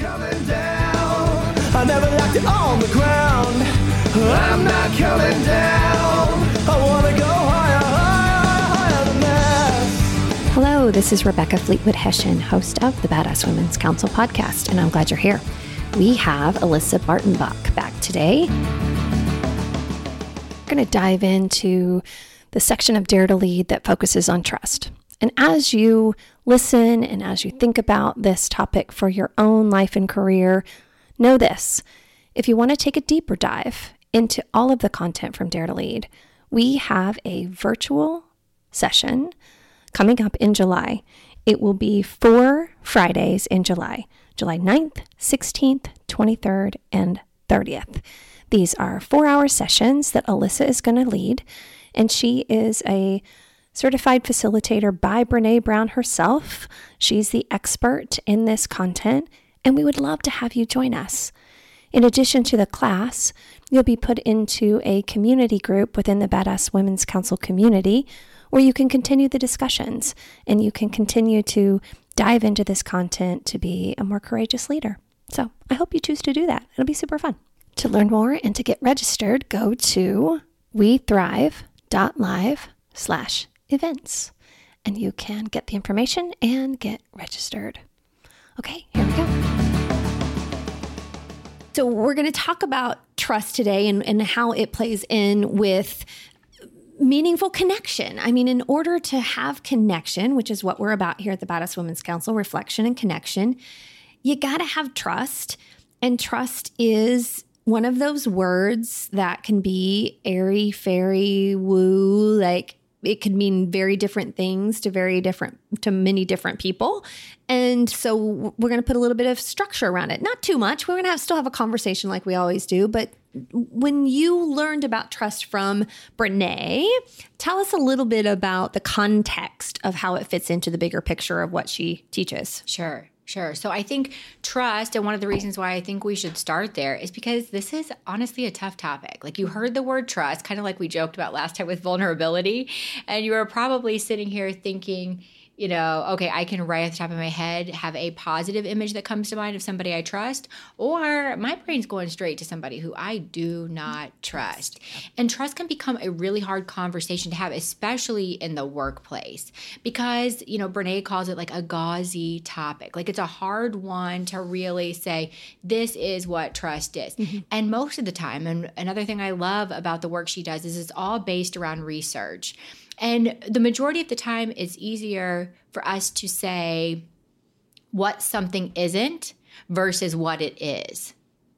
down. I never liked it on the ground. I'm not coming down. I wanna go higher, higher, higher. Hello, this is Rebecca Fleetwood Hessian, host of the Badass Women's Council podcast, and I'm glad you're here. We have Alissa Bartenbach back today. We're going to dive into the section of Dare to Lead that focuses on trust. And as you listen and as you think about this topic for your own life and career, know this. If you want to take a deeper dive into all of the content from Dare to Lead, we have a virtual session coming up in July. It will be four Fridays in July July 9th, 16th, 23rd, and 30th. These are four hour sessions that Alissa is going to lead, and she is a certified facilitator by Brene Brown herself. She's the expert in this content, and we would love to have you join us. In addition to the class, you'll be put into a community group within the Badass Women's Council community where you can continue the discussions and you can continue to dive into this content to be a more courageous leader. So I hope you choose to do that. It'll be super fun. To learn more and to get registered, go to wethrive.live slash events and you can get the information and get registered. Okay, here we go. So, we're going to talk about trust today and, and how it plays in with meaningful connection. I mean, in order to have connection, which is what we're about here at the Badass Women's Council reflection and connection, you got to have trust. And trust is one of those words that can be airy, fairy, woo, like it could mean very different things to very different to many different people. And so we're going to put a little bit of structure around it. Not too much. We're going to have, still have a conversation like we always do but when you learned about trust from brene tell us a little bit about the context of how it fits into the bigger picture of what she teaches. Sure. Sure. So I think trust, and one of the reasons why I think we should start there is because this is honestly a tough topic. Like you heard the word trust, kind of like we joked about last time with vulnerability, and you are probably sitting here thinking, you know, okay, I can right at the top of my head have a positive image that comes to mind of somebody I trust, or my brain's going straight to somebody who I do not trust. And trust can become a really hard conversation to have, especially in the workplace, because, you know, Brene calls it like a gauzy topic. Like it's a hard one to really say, this is what trust is. Mm-hmm. And most of the time, and another thing I love about the work she does is it's all based around research. And the majority of the time, it's easier for us to say what something isn't versus what it is.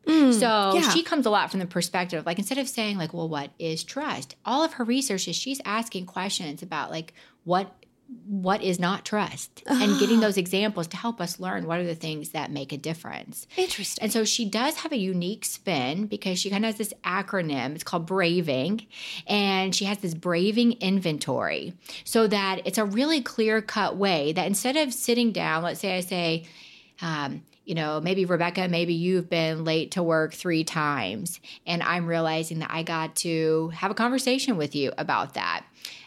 Hmm, so yeah. she comes a lot from the perspective of like instead of saying like, well, what is trust? All of her research is she's asking questions about like what what is not trust and getting those examples to help us learn what are the things that make a difference. interesting And so she does have a unique spin because she kind of has this acronym. It's called Braving. And she has this Braving inventory so that it's a really clear cut way that instead of sitting down, let's say I say, um, you know, maybe Rebecca, maybe you've been late to work three times. And I'm realizing that I got to have a conversation with you about that.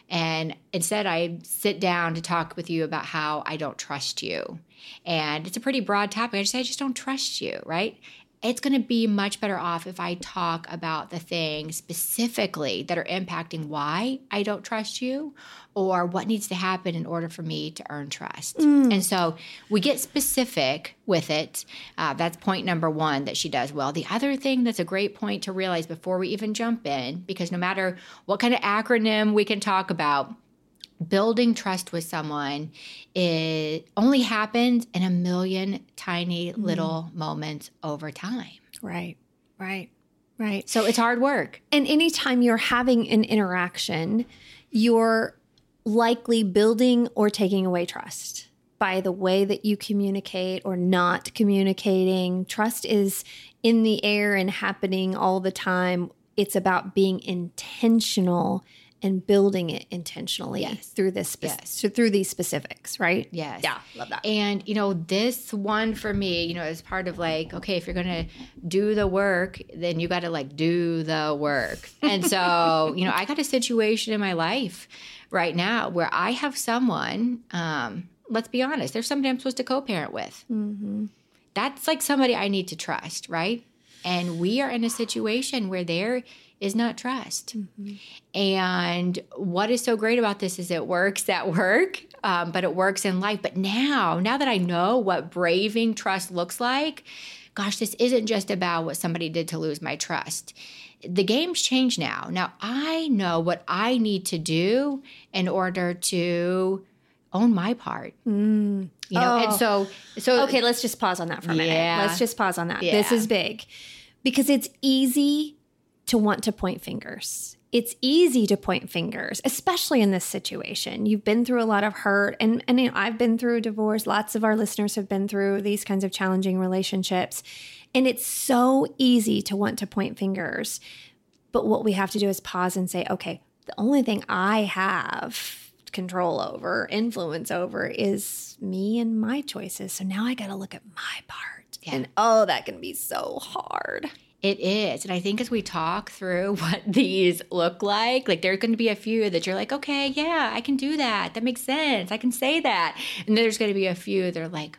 And instead, I sit down to talk with you about how I don't trust you. And it's a pretty broad topic. I just say, I just don't trust you, right? It's going to be much better off if I talk about the things specifically that are impacting why I don't trust you or what needs to happen in order for me to earn trust. And so we get specific with it. Uh, that's point number one that she does well. The other thing that's a great point to realize before we even jump in, because no matter what kind of acronym we can talk about, building trust with someone it only happens in a million tiny mm-hmm. little moments over time right right right so it's hard work And anytime you're having an interaction, you're likely building or taking away trust by the way that you communicate or not communicating. Trust is in the air and happening all the time. It's about being intentional and building it intentionally Yes. through this spe- Yes. so through these specifics, right? Yes. Yeah, love that. And, you know, this one for me, you know, is part of like, okay, if you're going to do the work, then you got to like do the work. And so, you know, I got a situation in my life right now where I have someone, um, let's be honest, there's somebody I'm supposed to co parent with. that's like somebody I need to trust, right? And we are in a situation where there is not trust. And what is so great about this is it works at work, um, but it works in life. But now, now that I know what braving trust looks like, gosh, this isn't just about what somebody did to lose my trust. The game's changed now. Now I know what I need to do in order to own my part. You know, and Oh. so so Okay, let's just pause on that for a minute. Yeah. Let's just pause on that. This is big because it's easy to want to point fingers. It's easy to point fingers, especially in this situation. You've been through a lot of hurt, and, and you know, I've been through divorce. Lots of our listeners have been through these kinds of challenging relationships. And it's so easy to want to point fingers. But what we have to do is pause and say, okay, the only thing I have control over, influence over is me and my choices. So now I got to look at my part. And oh, that can be so hard. It is. And I think as we talk through what these look like, like there's going to be a few that you're like, okay, yeah, I can do that. That makes sense. I can say that. And then there's going to be a few that are like,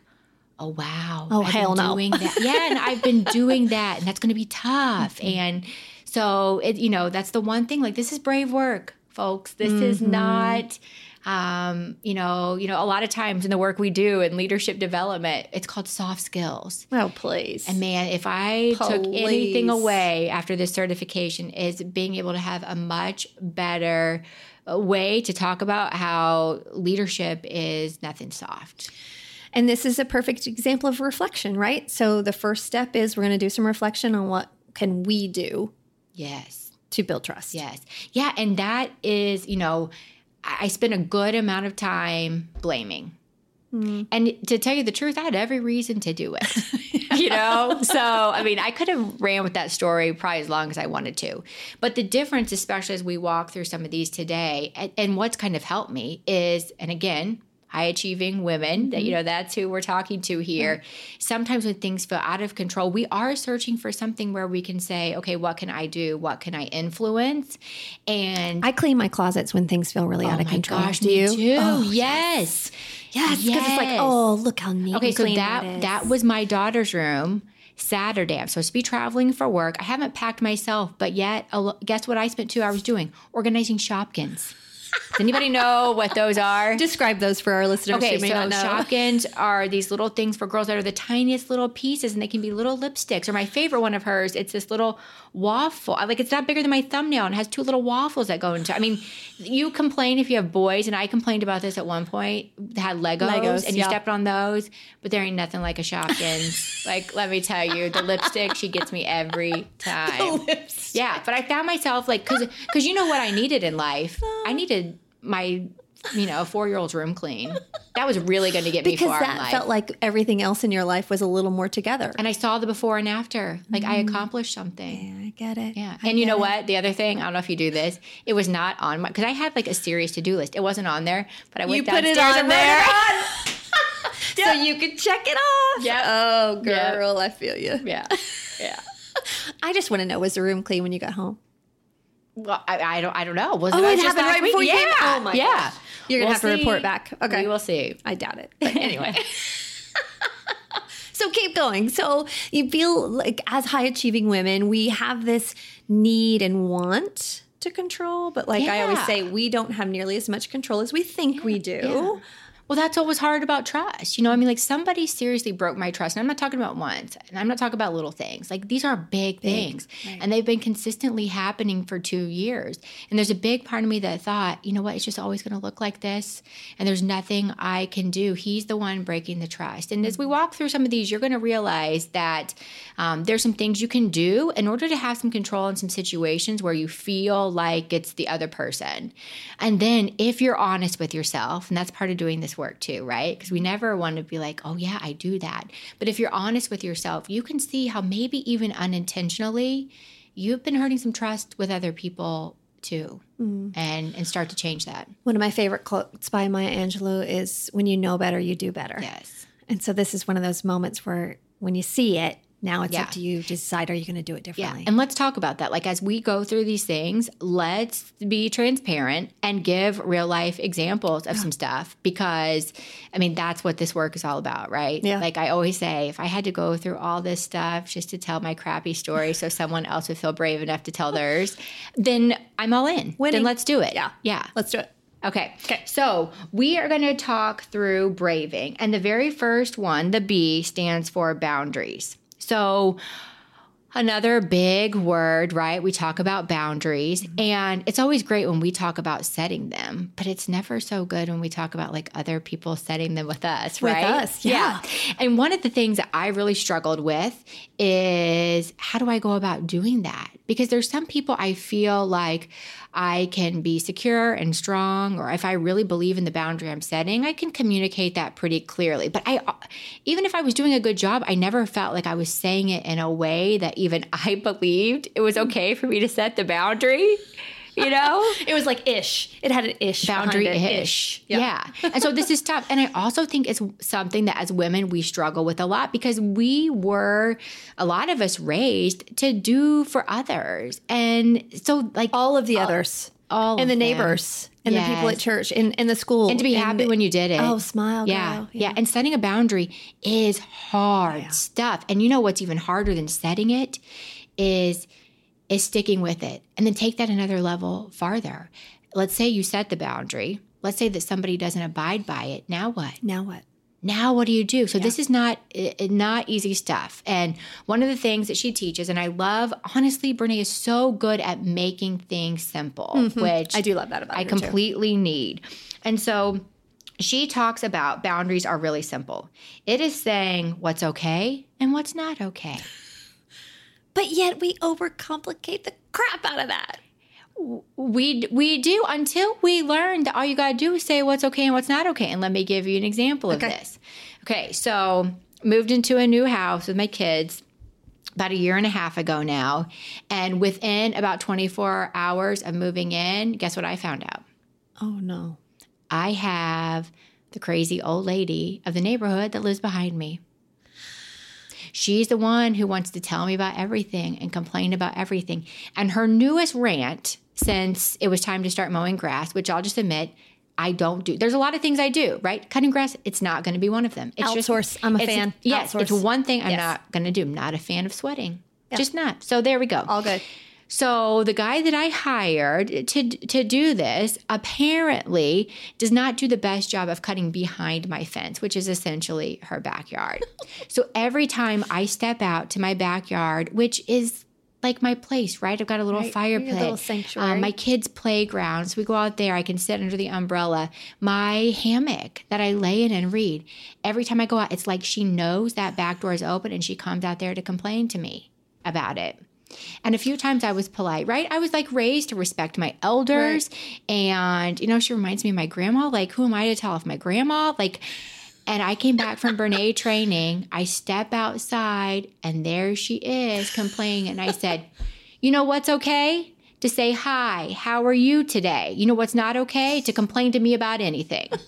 oh, wow. Oh, I've hell no. Doing that. Yeah. And I've been doing that. And that's going to be tough. Mm-hmm. And so, it, you know, that's the one thing. Like, this is brave work, folks. This is mm-hmm. not. Um, you know, you know, a lot of times in the work we do in leadership development, it's called soft skills. Oh, please. And man, if I took anything away after this certification, is being able to have a much better uh, way to talk about how leadership is nothing soft. And this is a perfect example of reflection, right? So the first step is we're going to do some reflection on what can we do Yes. to build trust. Yes. Yeah. And that is, you know, I spent a good amount of time blaming. Mm. And to tell you the truth, I had every reason to do it. you know? So, I mean, I could have ran with that story probably as long as I wanted to. But the difference, especially as we walk through some of these today, and, and what's kind of helped me is, and again, high achieving women that you mm-hmm. know that's who we're talking to here sometimes when things feel out of control we are searching for something where we can say okay what can i do what can i influence and I clean my closets when things feel really oh out of Oh my control. gosh, do you? too. Oh, yes. Yes, because it's like, oh, look how neat. Okay, so that that was my daughter's room. Saturday, I'm supposed to be traveling for work. I haven't packed myself, but yet, guess what? I spent two hours doing organizing Shopkins. Does anybody know what those are? Describe those for our listeners Okay, so. Shopkins are these little things for girls that are the tiniest little pieces, and they can be little lipsticks. Or my favorite one of hers, it's this little waffle. Like it's not bigger than my thumbnail, and has two little waffles that go into. I mean, you complain if you have boys, and I complained about this at one point. Had Legos, Legos, and you yeah. stepped on those, but there ain't nothing like a Shopkins. like let me tell you, the lipstick she gets me every time. Yeah, but I found myself like because because you know what I needed in life. I uh. needed my you know a four year old's room clean. That was really going to get me because far in that felt like everything else in your life was a little more together. and I saw the before and after. Like I mm-hmm. accomplished something. Yeah, I get it. Yeah. I And you know get what? The other thing, I don't know if you do this, it was not on my, because I had like a serious to do list. It wasn't on there, but I went You put it on there. it on. So you could check it off. Yep. Oh, Yep. girl, I feel you. Yeah. Yeah. I just want to know was the room clean when you got home? Well, I, I don't. I don't know. Was Oh, it just happened right week? before you yeah. came? Oh my yeah. gosh. You're gonna We'll have to report back. Okay. We will see. I doubt it. But anyway. so keep going. So you feel like as high achieving women, we have this need and want to control, but like I always say, we don't have nearly as much control as we think we do. Yeah. Well, that's what was hard about trust. You know, I mean, like somebody seriously broke my trust. And I'm not talking about once, and I'm not talking about little things. Like these are big, things. And they've been consistently happening for two years. And there's a big part of me that thought, you know what, it's just always going to look like this. And there's nothing I can do. He's the one breaking the trust. And as we walk through some of these, you're going to realize that um, there's some things you can do in order to have some control in some situations where you feel like it's the other person. And then if you're honest with yourself, and that's part of doing this work too, right? Because we never want to be like, oh, yeah, I do that. But if you're honest with yourself, you can see how maybe even unintentionally you've been hurting some trust with other people too mm. and and start to change that One of my favorite quotes by Maya Angelou is when you know better, you do better. yes And so this is one of those moments where when you see it, Now it's Yeah. up to you to decide are you going to do it differently. Yeah. And let's talk about that. Like, as we go through these things, let's be transparent and give real life examples of some stuff because, I mean, that's what this work is all about, right? Yeah. Like, I always say, if I had to go through all this stuff just to tell my crappy story so someone else would feel brave enough to tell theirs, then I'm all in. Winning. Then let's do it. Yeah. Yeah. Let's do it. Okay. Okay. So we are going to talk through braving. And the very first one, the B, stands for boundaries. So another big word, right? We talk about boundaries. Mm-hmm. And it's always great when we talk about setting them, but it's never so good when we talk about like other people setting them with us, right? With us, yeah. And one of the things that I really struggled with is how do I go about doing that? Because there's some people I feel like I can be secure and strong, or if I really believe in the boundary I'm setting, I can communicate that pretty clearly. But I, even if I was doing a good job, I never felt like I was saying it in a way that even I believed it was okay for me to set the boundary. You know? It was like ish. It had an ish. boundary ish. Yeah. and so this is tough. And I also think it's something that as women we struggle with a lot because we were, a lot of us raised to do for others. And so, like, All of the others. all and the neighbors and the people at church and, and the school. And to be happy when you did it. Oh, smile, Yeah, girl. yeah. And setting a boundary is hard stuff. And you know what's even harder than setting it is is sticking with it and then take that another level farther. Let's say you set the boundary. Let's say that somebody doesn't abide by it. Now what? Now what? now what do you do so this is not not easy stuff and one of the things that she teaches and i love honestly brene is so good at making things simple which Mm-hmm. I do love that about i her, too. completely need and so she talks about boundaries are really simple it is saying what's okay and what's not okay But yet we overcomplicate the crap out of that. we we do until we learn that all you got to do is say what's okay and what's not okay and let me give you an example of this okay so moved into a new house with my kids about a year and a half ago now and within about 24 hours of moving in guess what i found out Oh no. i have the crazy old lady of the neighborhood that lives behind me She's the one who wants to tell me about everything and complain about everything. And her newest rant since it was time to start mowing grass, which I'll just admit, I don't do. There's a lot of things I do, right? Cutting grass, it's not going to be one of them. It's Outsource. I'm a fan. Yes, it's one thing I'm Yes. not going to do. I'm not a fan of sweating. Just not. So there we go. All good. So the guy that I hired to to do this apparently does not do the best job of cutting behind my fence, which is essentially her backyard. so every time I step out to my backyard, which is like my place, right? I've got a little Right. fire pit, little sanctuary. um, my kids' playground. So we go out there. I can sit under the umbrella. My hammock that I lay in and read. Every time I go out, it's like she knows that back door is open and she comes out there to complain to me about it. And a few times I was polite, right? I was like raised to respect my elders. And, you know, she reminds me of my grandma. Like, who am I to tell if my grandma, like, and I came back from Brene training. I step outside and there she is complaining. And I said, You know what's okay? To say hi, how are you today? You know what's not okay? To complain to me about anything. and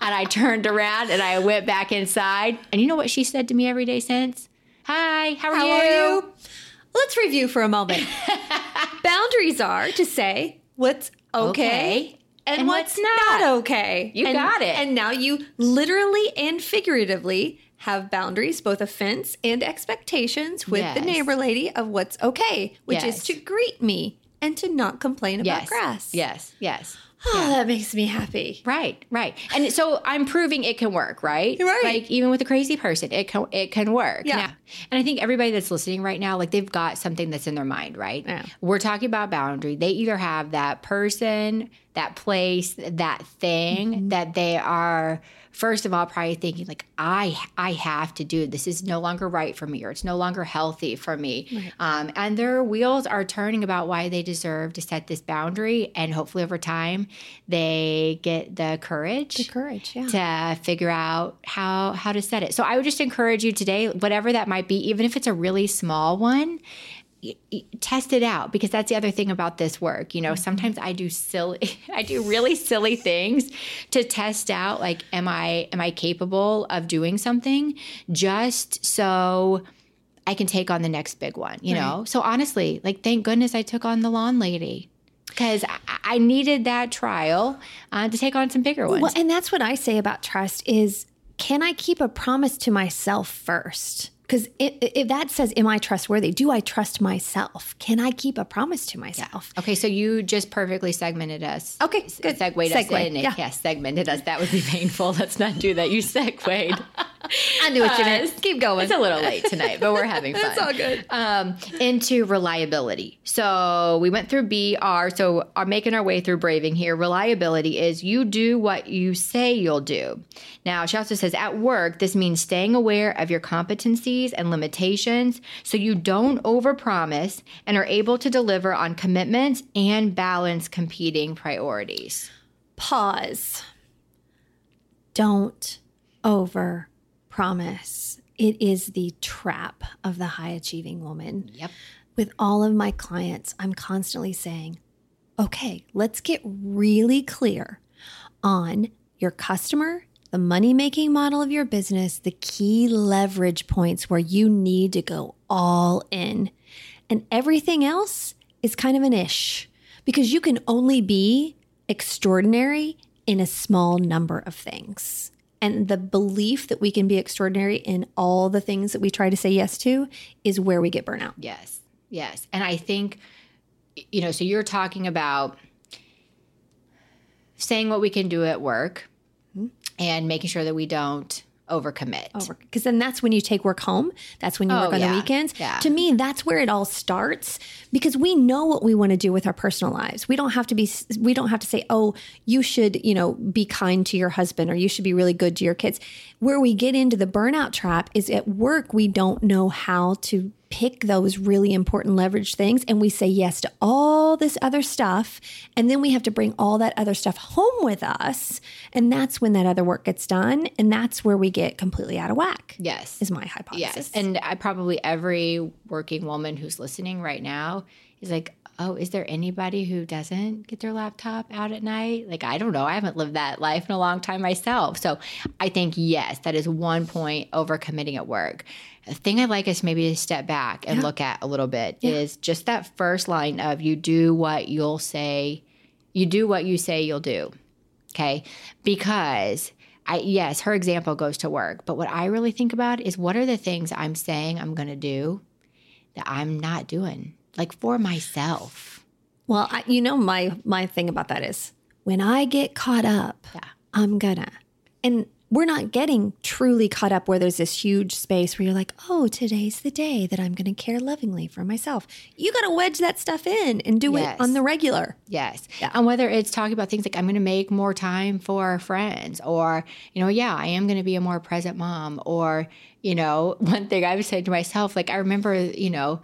I turned around and I went back inside. And you know what she said to me every day since? Hi, how are How you? are you? Let's review for a moment. Boundaries are to say what's okay, Okay. and, And what's, not. not. okay. You And- got it. And now you literally and figuratively have boundaries, both offense and expectations with the neighbor lady of what's okay, which is to greet me and to not complain about grass. Yes. Yes. Oh, that makes me happy. Right, right. And so I'm proving it can work, right? Right. Like even with a crazy person, it can it can work. Yeah. Now- and I think everybody that's listening right now, like they've got something that's in their mind, right? Yeah. We're talking about boundary. They either have that person, that place, that thing Mm-hmm. that they are first of all probably thinking like I I have to do this is no longer right for me or it's no longer healthy for me. Um, and their wheels are turning about why they deserve to set this boundary and hopefully over time they get the courage the Courage, yeah. to figure out how how to set it. So I would just encourage you today, whatever that might be, even if it's a really small one, test it out because that's the other thing about this work. You know, sometimes I do silly, I do really silly things to test out like, am I am I capable of doing something just so I can take on the next big one. You know, so honestly, like, thank goodness I took on the lawn lady because I, I needed that trial uh, to take on some bigger ones. Well, and that's what I say about trust is can I keep a promise to myself first? Because if that says, Am I trustworthy? Do I trust myself? Can I keep a promise to myself? Okay, so you just perfectly segmented us. Okay, good. Segued us Segue, in. yeah. Yes, segmented us. That would be painful. Let's not do that. You segued. I knew what you meant. Keep going. It's a little late tonight, but we're having fun. It's all good. Um, into reliability. So we went through BR. So are making our way through braving here. Reliability is you do what you say you'll do. Now she also says at work this means staying aware of your and limitations, so you don't overpromise and are able to deliver on commitments and balance competing priorities. Pause. Don't over promise. It is the trap of the high achieving woman. Yep. With all of my clients, I'm constantly saying, okay, let's get really clear on your customer, the money making model of your business, the key leverage points where you need to go all in. And everything else is kind of an ish because you can only be extraordinary in a small number of things. And the belief that we can be extraordinary in all the things that we try to say yes to is where we get burnout. Yes. Yes. And I think, you know, so you're talking about saying what we can do at work and making sure that we don't overcommit. over because then that's when you take work home that's when you Oh, work on yeah. the weekends Yeah. to me that's where it all starts because we know what we want to do with our personal lives we don't have to be we don't have to say oh you should you know be kind to your husband or you should be really good to your kids where we get into the burnout trap is at work we don't know how to pick those really important leverage things and we say yes to all this other stuff and then we have to bring all that other stuff home with us and that's when that other work gets done and that's where we get completely out of whack Yes. is my hypothesis Yes. And I probably every working woman who's listening right now is like, oh, is there anybody who doesn't get their laptop out at night? Like, I don't know. I haven't lived that life in a long time myself. So I think, yes, that is one point over committing at work. The thing I'd like us maybe to step back and look at a little bit is just that first line of you do what you'll say, you do what you say you'll do. Okay. Because I, yes, her example goes to work. But what I really think about is what are the things I'm saying I'm going to do that I'm not doing, like for myself? well I, you know my my thing about that is when i get caught up Yeah. i'm gonna and we're not getting truly caught up where there's this huge space where you're like oh today's the day that i'm gonna care lovingly for myself you gotta wedge that stuff in and do Yes. it on the regular Yes. And whether it's talking about things like I'm going to make more time for friends or, you know, yeah, I am going to be a more present mom or, you know, one thing I was saying to myself, like I remember, you know,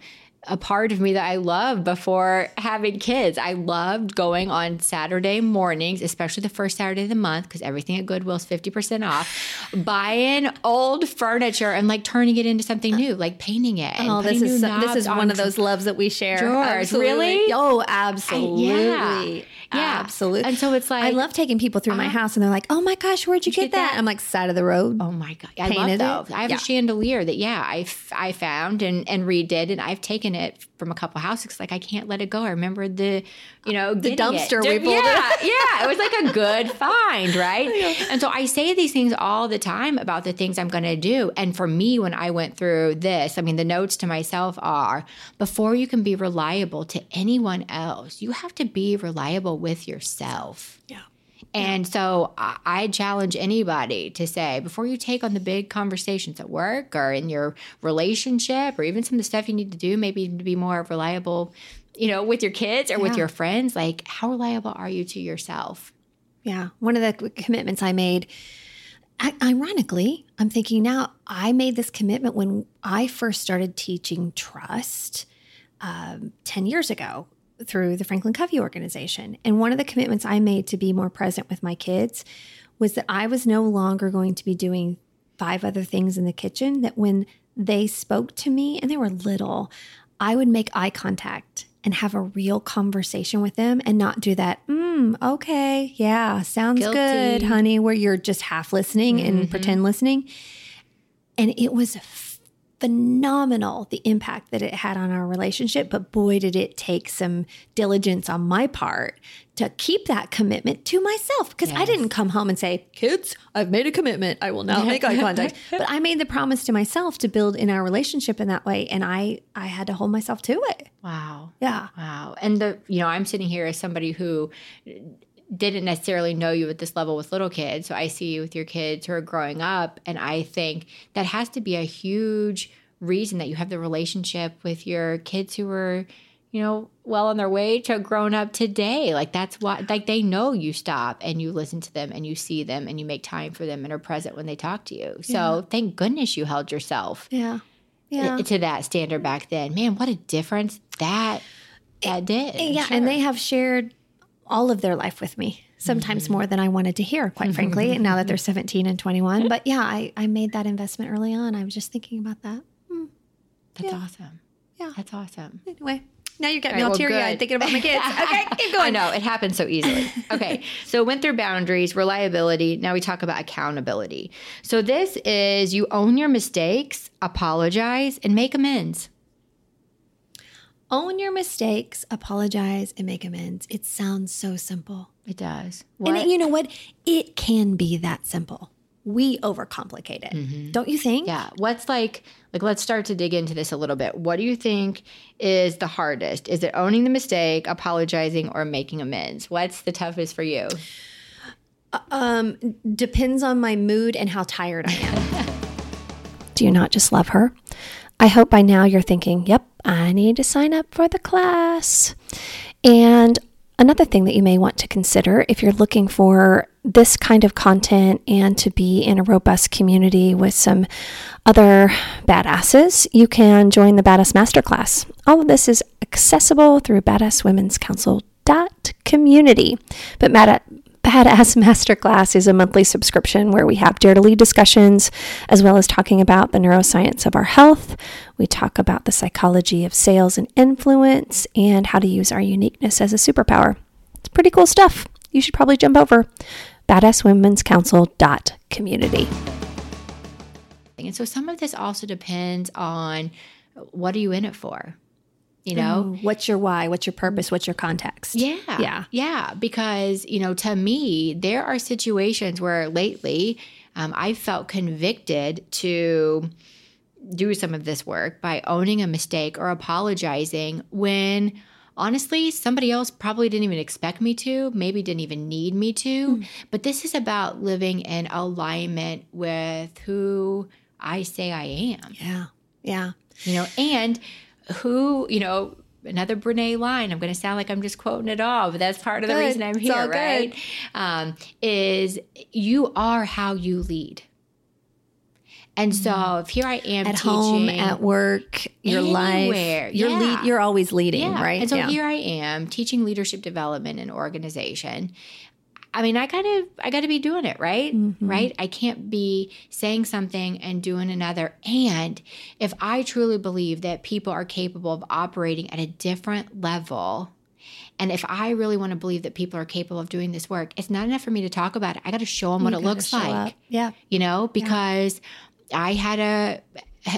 a part of me that I loved before having kids. I loved going on Saturday mornings, especially the first Saturday of the month, because everything at Goodwill is 50% off, buying old furniture and like turning it into something new, like painting it. Oh, this is this is on one of those loves that we share. Really? Oh, absolutely. yeah. Yeah. absolutely. And so it's like I love taking people through my uh-huh. house, and they're like, "Oh my gosh, where'd you, get, get that? that? I'm like, "Side of the road." Oh my god, I Painted love it? I have Yeah. a chandelier that yeah, I, f- I found and and redid, and I've taken it from a couple houses. Like I can't let it go. I remember the you know the dumpster we pulled Yeah, yeah, it was like a good find, right? And so I say these things all the time about the things I'm going to do. And for me, when I went through this, I mean, the notes to myself are: before you can be reliable to anyone else, you have to be reliable with yourself. Yeah. And so I, challenge anybody to say before you take on the big conversations at work or in your relationship or even some of the stuff you need to do, maybe to be more reliable, you know, with your kids or with your friends, like how reliable are you to yourself? Yeah. One of the commitments I made, I, ironically, I'm thinking now, I made this commitment when I first started teaching trust um, 10 years ago through the Franklin Covey organization. And one of the commitments I made to be more present with my kids was that I was no longer going to be doing five other things in the kitchen, that when they spoke to me and they were little, I would make eye contact and have a real conversation with them and not do that, mm, okay, yeah, sounds Guilty. good, honey, where you're just half listening and pretend listening. And it was phenomenal the impact that it had on our relationship. But boy, did it take some diligence on my part to keep that commitment to myself because I didn't come home and say, Kids, I've made a commitment. I will now make eye contact. But I made the promise to myself to build in our relationship in that way. And I, I had to hold myself to it. Wow. Yeah. Wow. And the, you know, I'm sitting here as somebody who didn't necessarily know you at this level with little kids. So I see you with your kids who are growing up. And I think that has to be a huge reason that you have the relationship with your kids who are, you know, well on their way to grown up today. Like that's why, like they know you stop and you listen to them and you see them and you make time for them and are present when they talk to you. So thank goodness you held yourself Yeah. Yeah. to that standard back then. Man, what a difference that that did. yeah. And they have shared all of their life with me, sometimes mm-hmm. more than I wanted to hear, quite mm-hmm. frankly, now that they're mm-hmm. 17 and 21. But yeah, I, I made that investment early on. I was just thinking about that. Hmm. That's awesome. Yeah. That's awesome. Anyway, now you got me all well, teary eyed thinking about my kids. Okay, keep going. I know it happens so easily. Okay, so went through boundaries, reliability. Now we talk about accountability. So this is you own your mistakes, apologize, and make amends. Own your mistakes, apologize, and make amends. It sounds so simple. It does. And What? you know what? It can be that simple. We overcomplicate it. Don't you think? yeah. What's like? Like, let's start to dig into this a little bit. What do you think is the hardest? Is it owning the mistake, apologizing, or making amends? What's the toughest for you? Um, depends on my mood and how tired I am. Do you not just love her? I hope by now you're thinking, yep, I need to sign up for the class. And another thing that you may want to consider if you're looking for this kind of content and to be in a robust community with some other badasses, you can join the Badass Masterclass. All of this is accessible through badasswomen'scouncil.community. But Badass Masterclass is a monthly subscription where we have Dare to Lead discussions, as well as talking about the neuroscience of our health. We talk about the psychology of sales and influence and how to use our uniqueness as a superpower. It's pretty cool stuff. You should probably jump over badasswomen'scouncil.community. And so some of this also depends on what are you in it for? You know? What's your why? What's your purpose? What's your context? Yeah. Yeah. Yeah. Because, you know, to me, there are situations where lately um, I felt convicted to do some of this work by owning a mistake or apologizing when honestly somebody else probably didn't even expect me to, maybe didn't even need me to. But this is about living in alignment with who I say I am Yeah. Yeah. you know, and who, you know, another Brene line, I'm going to sound like I'm just quoting it all, but that's part of the reason I'm here, right? Um, is you are how you lead. And so if here I am. At teaching home, at work, your Anywhere. life. You're Yeah. lead, you're always leading, yeah. right? And so yeah. here I am teaching leadership development and organization. I mean, I gotta, I gotta be doing it right, Mm-hmm. right. I can't be saying something and doing another. And if I truly believe that people are capable of operating at a different level, and if I really want to believe that people are capable of doing this work, it's not enough for me to talk about it. I got to show them what it looks like up. Yeah. you know, because I had a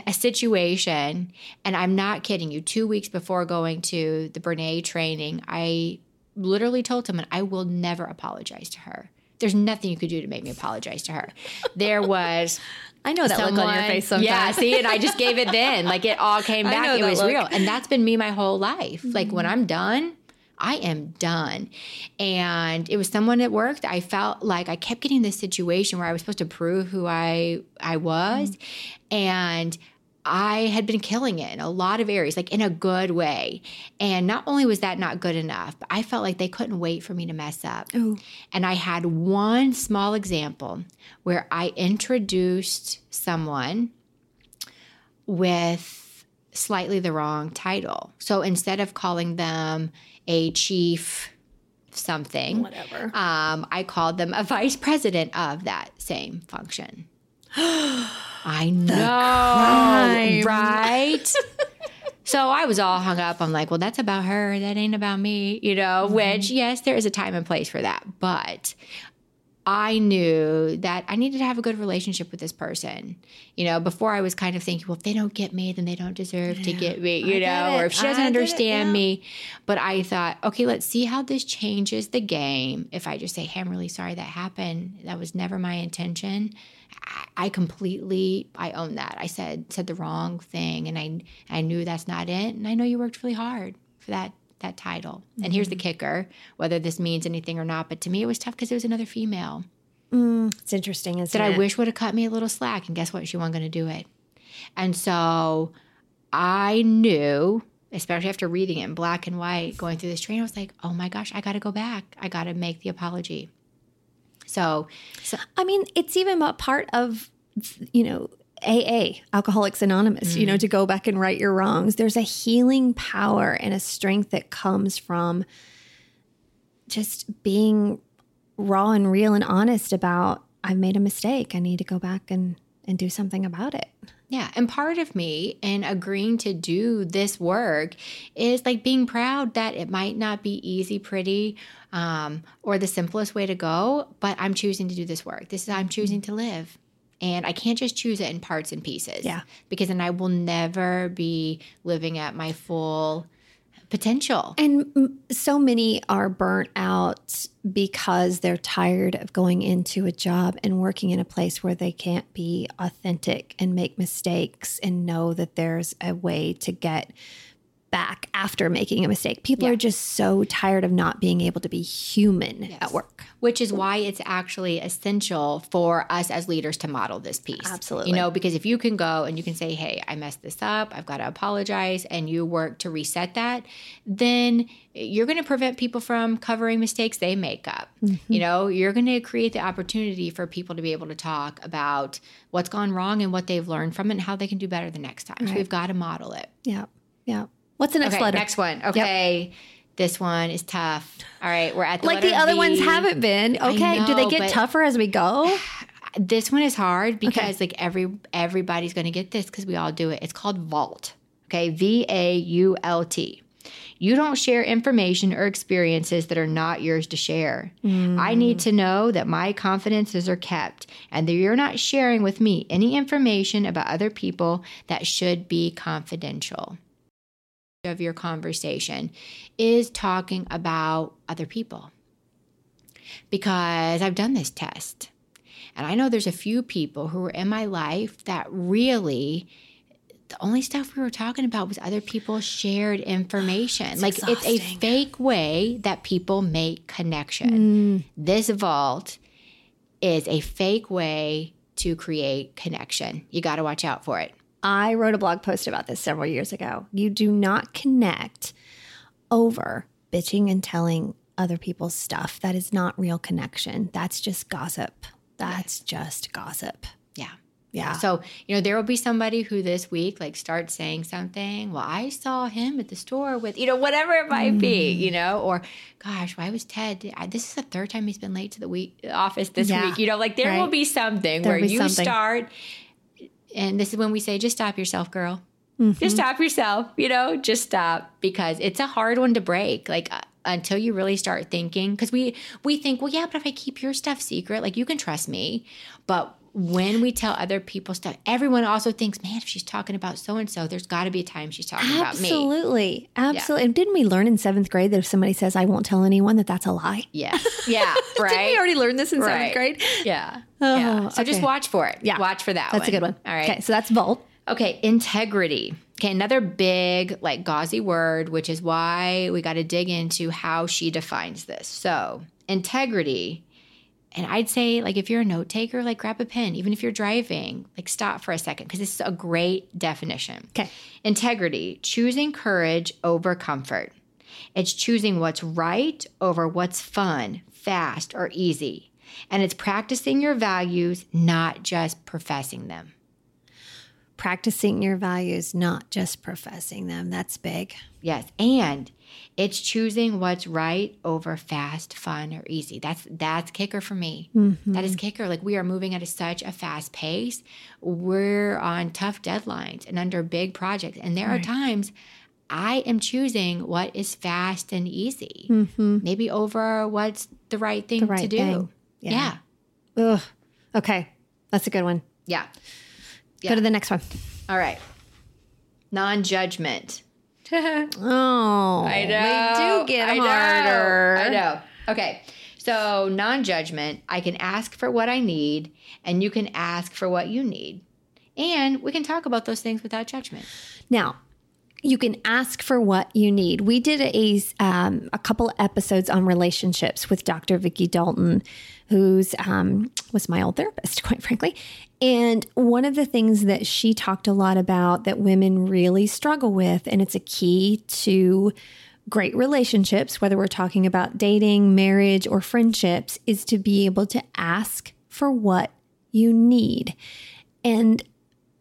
a situation, and I'm not kidding you. Two weeks before going to the Brene training, I literally told someone I will never apologize to her. There's nothing you could do to make me apologize to her. There was I know that look on your face sometimes. Yeah, see, and I just gave it then. Like it all came back. It was look. real. And that's been me my whole life. Like when mm-hmm. I'm done, I am done. And it was someone at work that I felt like I kept getting this situation where I was supposed to prove who I I was. Mm-hmm. And I had been killing it in a lot of areas, like in a good way. And not only was that not good enough, but I felt like they couldn't wait for me to mess up. Ooh. And I had one small example where I introduced someone with slightly the wrong title. So instead of calling them a chief something, Whatever. um, I called them a vice president of that same function. I know, crime. right? So I was all hung up. I'm like, well, that's about her. That ain't about me, you know, mm-hmm. which, yes, there is a time and place for that. But I knew that I needed to have a good relationship with this person. You know, before I was kind of thinking, well, if they don't get me, then they don't deserve to get me, you I know, or if she doesn't I understand yeah. me. But I thought, okay, let's see how this changes the game. If I just say, hey, I'm really sorry that happened. That was never my intention. I completely I own that. I said said the wrong thing and I I knew that's not it. And I know you worked really hard for that that title. And here's the mm-hmm. kicker, whether this means anything or not, but to me it was tough because it was another female mm, It's interesting, isn't that it? I wish would have cut me a little slack. And guess what? She wasn't going to do it. And so I knew, especially after reading it in black and white, going through this train, I was like, oh my gosh, I got to go back. I got to make the apology. So, so I mean, it's even a part of, you know, AA, Alcoholics Anonymous, you know, to go back and right your wrongs. There's a healing power and a strength that comes from just being raw and real and honest about, I've made a mistake. I need to go back and, and do something about it. Yeah. And part of me in agreeing to do this work is like being proud that it might not be easy, pretty, um, or the simplest way to go, but I'm choosing to do this work. This is I'm choosing to live. And I can't just choose it in parts and pieces. Yeah. Because then I will never be living at my full potential. And so many are burnt out because they're tired of going into a job and working in a place where they can't be authentic and make mistakes and know that there's a way to get back after making a mistake. People Yeah. are just so tired of not being able to be human at work. which is why it's actually essential for us as leaders to model this piece. Absolutely. You know, because if you can go and you can say, hey, I messed this up, I've got to apologize, and you work to reset that, then you're going to prevent people from covering mistakes they make up. Mm-hmm. You know, you're going to create the opportunity for people to be able to talk about what's gone wrong and what they've learned from it and how they can do better the next time. So we've got to model it. Yeah. Yeah. What's the next okay, letter? next one. Okay. This one is tough. All right, we're at the like the other ones haven't been. Okay. Do they get tougher as we go? this one is hard because like every everybody's going to get this because we all do it. It's called vault. Okay, V A U L T. You don't share information or experiences that are not yours to share. Hmm. I need to know that my confidences are kept and that you're not sharing with me any information about other people that should be confidential. Of your conversation is talking about other people because I've done this test. And I know there's a few people who were in my life that really the only stuff we were talking about was other people's shared information. like it's a fake way that people make connection. Mm. This vault is a fake way to create connection. You got to watch out for it. I wrote a blog post about this several years ago. You do not connect over bitching and telling other people's stuff. That is not real connection. That's just gossip. That's just gossip. Yeah. Yeah. So, you know, there will be somebody who this week like starts saying something. Well, I saw him at the store with, you know, whatever it might be, Mm. you know, or gosh, why was Ted? I, this is the third time he's been late to the week office this Yeah. week. You know, like there will be something There'll where be you something. start, and this is when we say, just stop yourself, girl. Mm-hmm. Just stop yourself, you know, just stop because it's a hard one to break. Like, uh, until you really start thinking because we we think well yeah but if i keep your stuff secret like you can trust me but when we tell other people stuff everyone also thinks man if she's talking about so and so there's got to be a time she's talking about me Absolutely. Absolutely. And didn't we learn in seventh grade that if somebody says, I won't tell anyone, that that's a lie? yeah yeah right Didn't we already learn this in seventh grade? yeah Oh, yeah so just watch for it Yeah. watch for that That's a good one. all right Okay. So that's Vault. Okay, integrity. Okay, another big, like, gauzy word, which is why we got to dig into how she defines this. So, integrity, and I'd say, like, if you're a note taker, like, grab a pen. Even if you're driving, like, stop for a second, because this is a great definition. Okay. Integrity, choosing courage over comfort. It's choosing what's right over what's fun, fast, or easy. And it's practicing your values, not just professing them. practicing your values, not just professing them. That's big. Yes, and it's choosing what's right over fast, fun, or easy. That's that's kicker for me. Mm-hmm. That is kicker. Like we are moving at a, such a fast pace. We're on tough deadlines and under big projects, and there are times I am choosing what is fast and easy, mm-hmm. maybe over what's the right thing to right do. thing. Yeah. Yeah. Ugh. Okay. That's a good one. yeah, Go to the next one. All right. Non-judgment. Oh, I know. They do get I know. harder. I know. Okay. So, non judgment, I can ask for what I need, and you can ask for what you need. And we can talk about those things without judgment. Now, you can ask for what you need. We did a um, a couple episodes on relationships with Dr. Vicki Dalton, who's um, was my old therapist, quite frankly. And one of the things that she talked a lot about that women really struggle with, and it's a key to great relationships, whether we're talking about dating, marriage, or friendships, is to be able to ask for what you need. And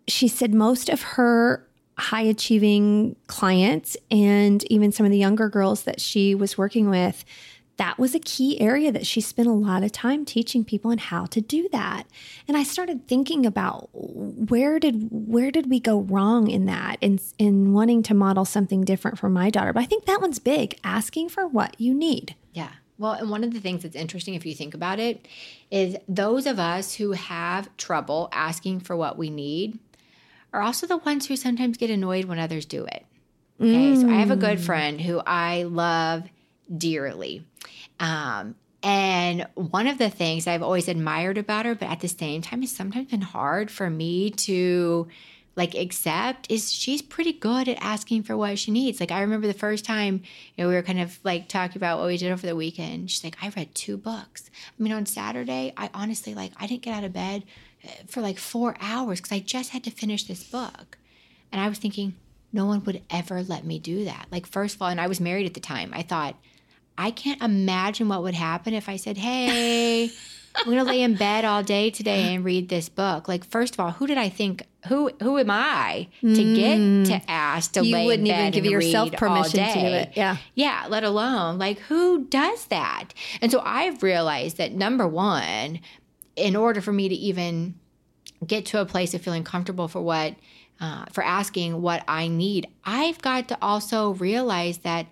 she said most of her high achieving clients and even some of the younger girls that she was working with that was a key area that she spent a lot of time teaching people on how to do that and i started thinking about where did where did we go wrong in that in in wanting to model something different for my daughter but i think that one's big asking for what you need Yeah. Well, and one of the things that's interesting, if you think about it, is those of us who have trouble asking for what we need are also the ones who sometimes get annoyed when others do it. Okay. So I have a good mm. friend who I love dearly. Um, and one of the things I've always admired about her, but at the same time, it's sometimes been hard for me to like accept is she's pretty good at asking for what she needs. Like I remember the first time, you know, we were kind of like talking about what we did over the weekend. She's like, I read two books. I mean, on Saturday, I honestly like I didn't get out of bed uh, for like four hours because I just had to finish this book. And I was thinking, no one would ever let me do that. Like, first of all, and I was married at the time. I thought, I can't imagine what would happen if I said, Hey, I'm gonna lay in bed all day today and read this book. Like, first of all, who did I think who who am I to get to ask to Mm. you lay wouldn't in even bed give and yourself read permission all to do day? it yeah Yeah, let alone like who does that? And so I've realized that number one, in order for me to even get to a place of feeling comfortable for what uh, for asking what I need, I've got to also realize that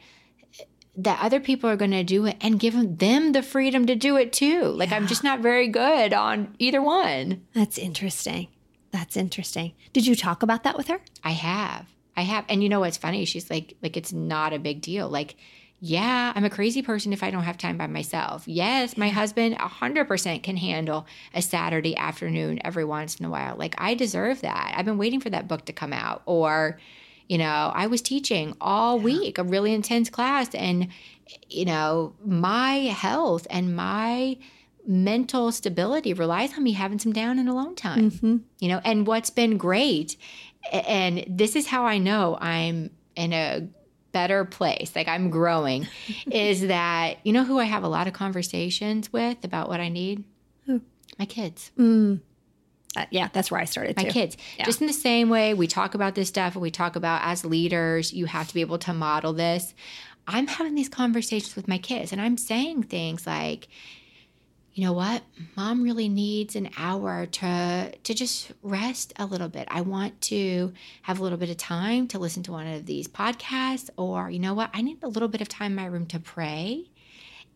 that other people are going to do it and give them the freedom to do it too. Like I'm just not very good on either one. that's interesting that's interesting did you talk about that with her I have. I have. And you know what's funny? She's like like it's not a big deal. Like yeah, I'm a crazy person if I don't have time by myself. Yes, my husband 100% can handle a Saturday afternoon every once in a while. Like I deserve that. I've been waiting for that book to come out or you know, I was teaching all week a really intense class and you know, my health and my mental stability relies on me having some down and alone time. Mm-hmm. You know, and what's been great and this is how I know I'm in a better place, like I'm growing, is that you know who I have a lot of conversations with about what I need? My kids. Mm. Uh, yeah that's where i started My too. kids. Just in the same way we talk about this stuff and we talk about as leaders, you have to be able to model this. I'm having these conversations with my kids and I'm saying things like, you know what? Mom really needs an hour to to just rest a little bit. I want to have a little bit of time to listen to one of these podcasts or you know what? I need a little bit of time in my room to pray.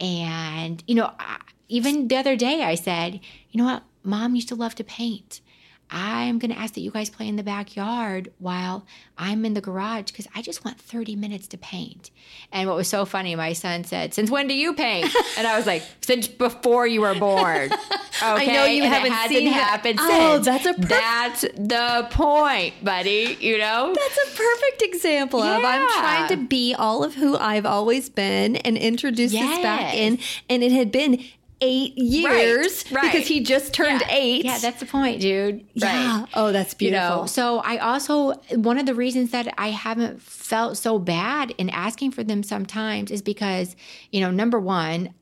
And you know, I, even the other day I said, you know what? Mom used to love to paint. I'm going to ask that you guys play in the backyard while I'm in the garage because I just want 30 minutes to paint. And what was so funny, my son said, Since when do you paint? And I was like, Since before you were born. Okay? I know you And haven't it hasn't seen it. happened Oh, since. that's a per- That's the point, buddy. You know? That's a perfect example of I'm trying to be all of who I've always been and introduce this back in. And it had been eight years right. because he just turned yeah. eight. Yeah, that's the point, dude. Yeah. Right. Oh, that's you beautiful. know so i also one of the reasons that i haven't felt so bad in asking for them sometimes is because you know number one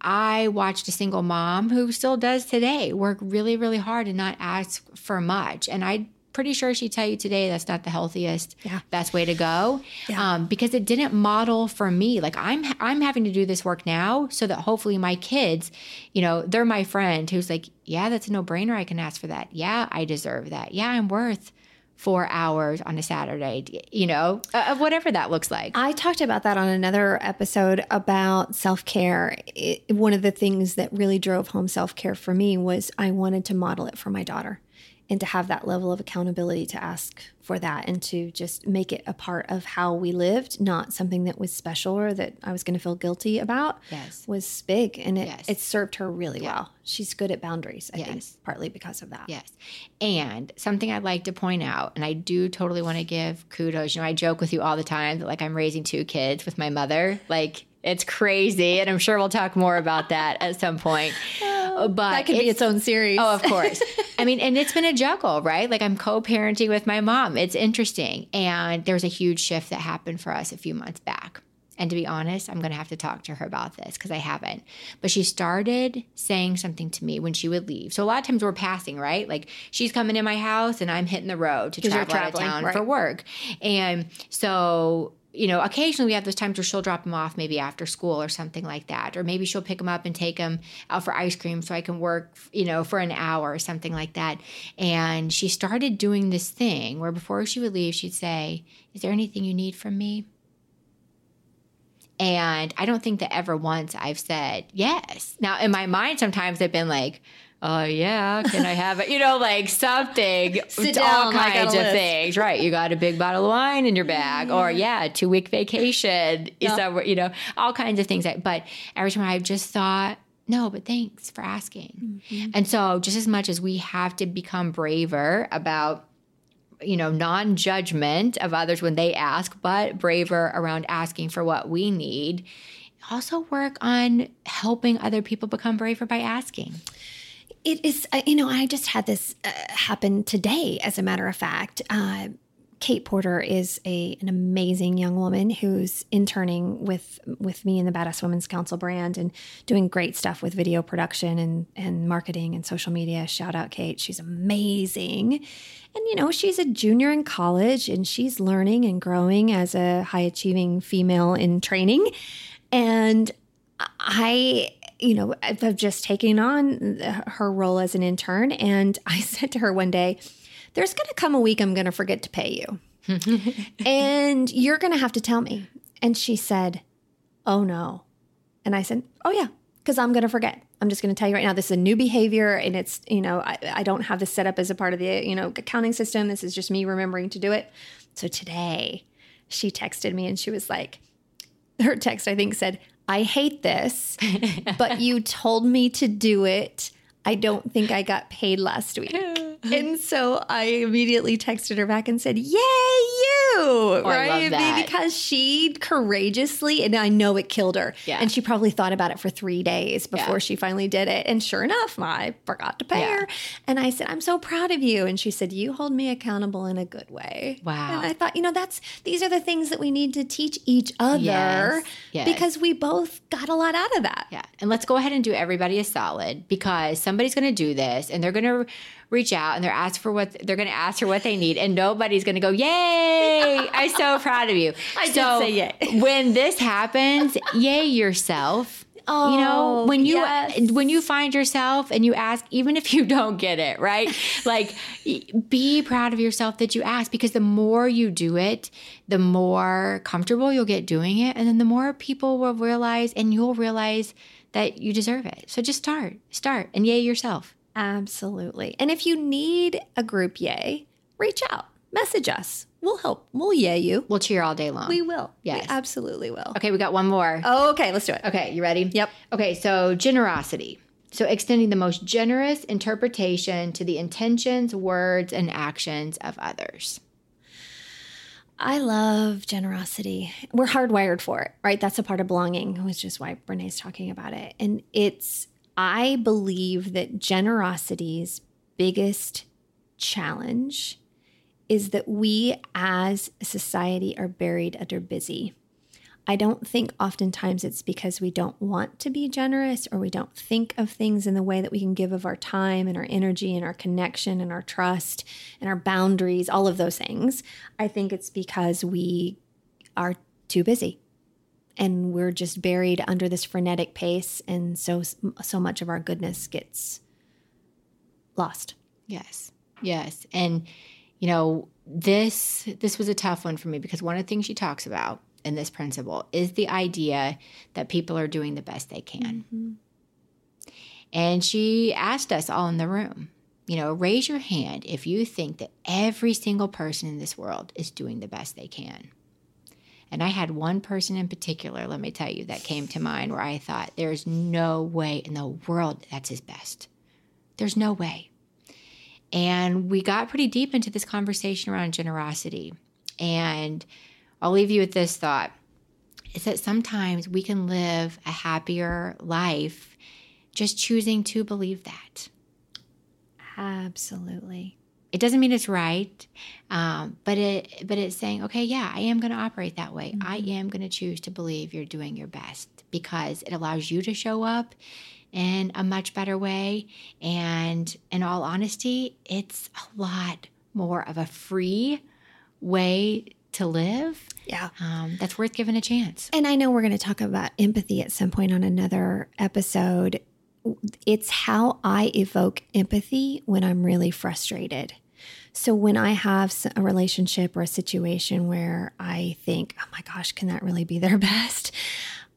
i watched a single mom who still does today work really really hard and not ask for much and i pretty sure she'd tell you today that's not the healthiest, Yeah. best way to go. Yeah. Um, because it didn't model for me. Like I'm I'm having to do this work now so that hopefully my kids, you know, they're my friend who's like, yeah, that's a no brainer. I can ask for that. Yeah, I deserve that. Yeah, I'm worth four hours on a Saturday. You know, uh, of whatever that looks like. I talked about that on another episode about self care. One of the things that really drove home self care for me was I wanted to model it for my daughter and to have that level of accountability to ask for that and to just make it a part of how we lived, not something that was special or that I was going to feel guilty about. Yes. Was big and it, Yes. it served her really well. She's good at boundaries, I think, partly because of that. Yes. And something I'd like to point out, and I do totally want to give kudos. You know, I joke with you all the time that like I'm raising two kids with my mother. Like it's crazy. And I'm sure we'll talk more about that at some point. But That could be its own series. Oh, of course. I mean, and it's been a juggle, right? Like I'm co-parenting with my mom. It's interesting. And there's a huge shift that happened for us a few months back. And to be honest, I'm going to have to talk to her about this because I haven't. But she started saying something to me when she would leave. So a lot of times we're passing, right? Like she's coming in my house and I'm hitting the road to travel out of town right. for work. And so you know, occasionally we have those times where she'll drop them off maybe after school or something like that. Or maybe she'll pick them up and take them out for ice cream so I can work, you know, for an hour or something like that. And she started doing this thing where before she would leave, she'd say, Is there anything you need from me? And I don't think that ever once I've said yes. Now, in my mind, sometimes I've been like, Oh, yeah, can I have it? You know, like something, Sit all down, kinds of list. things, right? You got a big bottle of wine in your bag, or mm-hmm. yeah, two week vacation, Yeah. somewhere, you know, all kinds of things. But every time I've just thought, no, but thanks for asking. Mm-hmm. And so, just as much as we have to become braver about you know, non judgment of others when they ask, but braver around asking for what we need. Also, work on helping other people become braver by asking. It is, uh, you know, I just had this uh, happen today, as a matter of fact. Uh, Kate Porter is a an amazing young woman who's interning with with me in the Badass Women's Council brand and doing great stuff with video production and and marketing and social media. Shout out Kate, she's amazing. And you know, she's a junior in college and she's learning and growing as a high achieving female in training. And I, you know, I've I've just taken on her role as an intern. And I said to her one day, there's going to come a week I'm going to forget to pay you. and you're going to have to tell me. And she said, Oh no. And I said, Oh yeah, because I'm going to forget. I'm just going to tell you right now, this is a new behavior and it's, you know, I, I don't have this set up as a part of the, you know, accounting system. This is just me remembering to do it. So today she texted me and she was like, her text, I think, said, I hate this, but you told me to do it. I don't think I got paid last week. and so I immediately texted her back and said, Yay, you! Oh, I right? love that. Because she courageously, and I know it killed her. Yeah. And she probably thought about it for three days before Yeah. she finally did it. And sure enough, I forgot to pay Yeah. her. And I said, I'm so proud of you. And she said, You hold me accountable in a good way. Wow. And I thought, you know, that's these are the things that we need to teach each other Yes. Yes. because we both got a lot out of that. Yeah. And let's go ahead and do everybody a solid because somebody's going to do this and they're going to reach out and they're ask for what they're going to ask for what they need and nobody's going to go, "Yay! I'm so proud of you." I did so say yay. when this happens, yay yourself. you know, Oh, when you yes. when you find yourself and you ask even if you don't get it, right? like be proud of yourself that you ask because the more you do it, the more comfortable you'll get doing it and then the more people will realize and you'll realize that you deserve it. So just start. Start and yay yourself. Absolutely. And if you need a group yay, reach out, message us. We'll help. We'll yay you. We'll cheer all day long. We will. Yes. We absolutely will. okay, we got one more. Oh, okay, let's do it. Okay, you ready? Yep. Okay, so generosity. So extending the most generous interpretation to the intentions, words, and actions of others. I love generosity. We're hardwired for it, right? That's a part of belonging, which is why Brene's talking about it. And it's, I believe that generosity's biggest challenge is that we as a society are buried under busy. I don't think oftentimes it's because we don't want to be generous or we don't think of things in the way that we can give of our time and our energy and our connection and our trust and our boundaries, all of those things. I think it's because we are too busy and we're just buried under this frenetic pace and so so much of our goodness gets lost. Yes. Yes. And you know, this this was a tough one for me because one of the things she talks about in this principle is the idea that people are doing the best they can. Mm-hmm. And she asked us all in the room, you know, raise your hand if you think that every single person in this world is doing the best they can. And I had one person in particular, let me tell you, that came to mind where I thought, there's no way in the world that's his best. There's no way. And we got pretty deep into this conversation around generosity. And I'll leave you with this thought is that sometimes we can live a happier life just choosing to believe that. Absolutely. It doesn't mean it's right, um, but it but it's saying, okay, yeah, I am going to operate that way. Mm-hmm. I am going to choose to believe you're doing your best because it allows you to show up in a much better way. And in all honesty, it's a lot more of a free way to live. Yeah. Um, that's worth giving a chance. And I know we're going to talk about empathy at some point on another episode. It's how I evoke empathy when I'm really frustrated. So when I have a relationship or a situation where I think, oh my gosh, can that really be their best?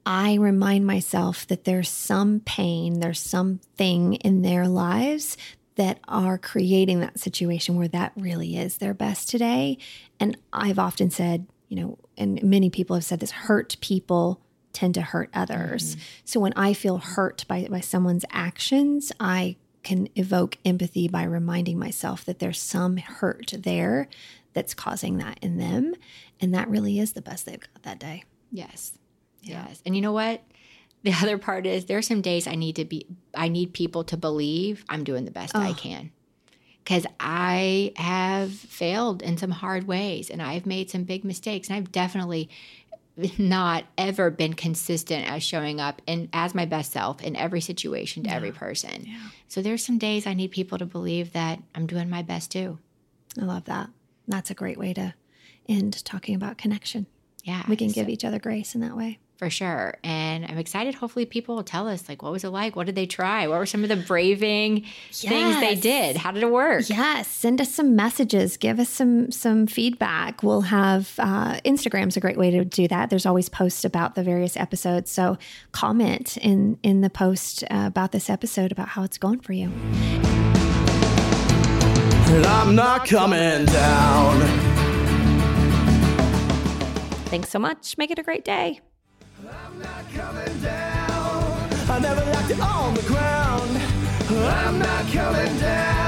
I remind myself that there's some pain, there's something in their lives that are creating that situation where that really is their best today. And I've often said, you know, and many people have said this hurt people tend to hurt others. Mm-hmm. So when I feel hurt by, by someone's actions, I can evoke empathy by reminding myself that there's some hurt there that's causing that in them. And that really is the best they've got that day. Yes. Yeah. Yes. And you know what? the other part is there are some days I need to be I need people to believe I'm doing the best oh. I can. Cuz I have failed in some hard ways and I've made some big mistakes and I've definitely not ever been consistent as showing up and as my best self in every situation to yeah. every person. Yeah. So there's some days I need people to believe that I'm doing my best too. I love that. That's a great way to end talking about connection. Yeah. We can so, give each other grace in that way for sure. And I'm excited. Hopefully, people will tell us like, what was it like? What did they try? What were some of the braving yes. things they did? How did it work? Yes, send us some messages. Give us some some feedback. We'll have uh, Instagram's a great way to do that. There's always posts about the various episodes. So comment in in the post uh, about this episode about how it's going for you. And I'm not coming down. Thanks so much. Make it a great day. I'm not coming down.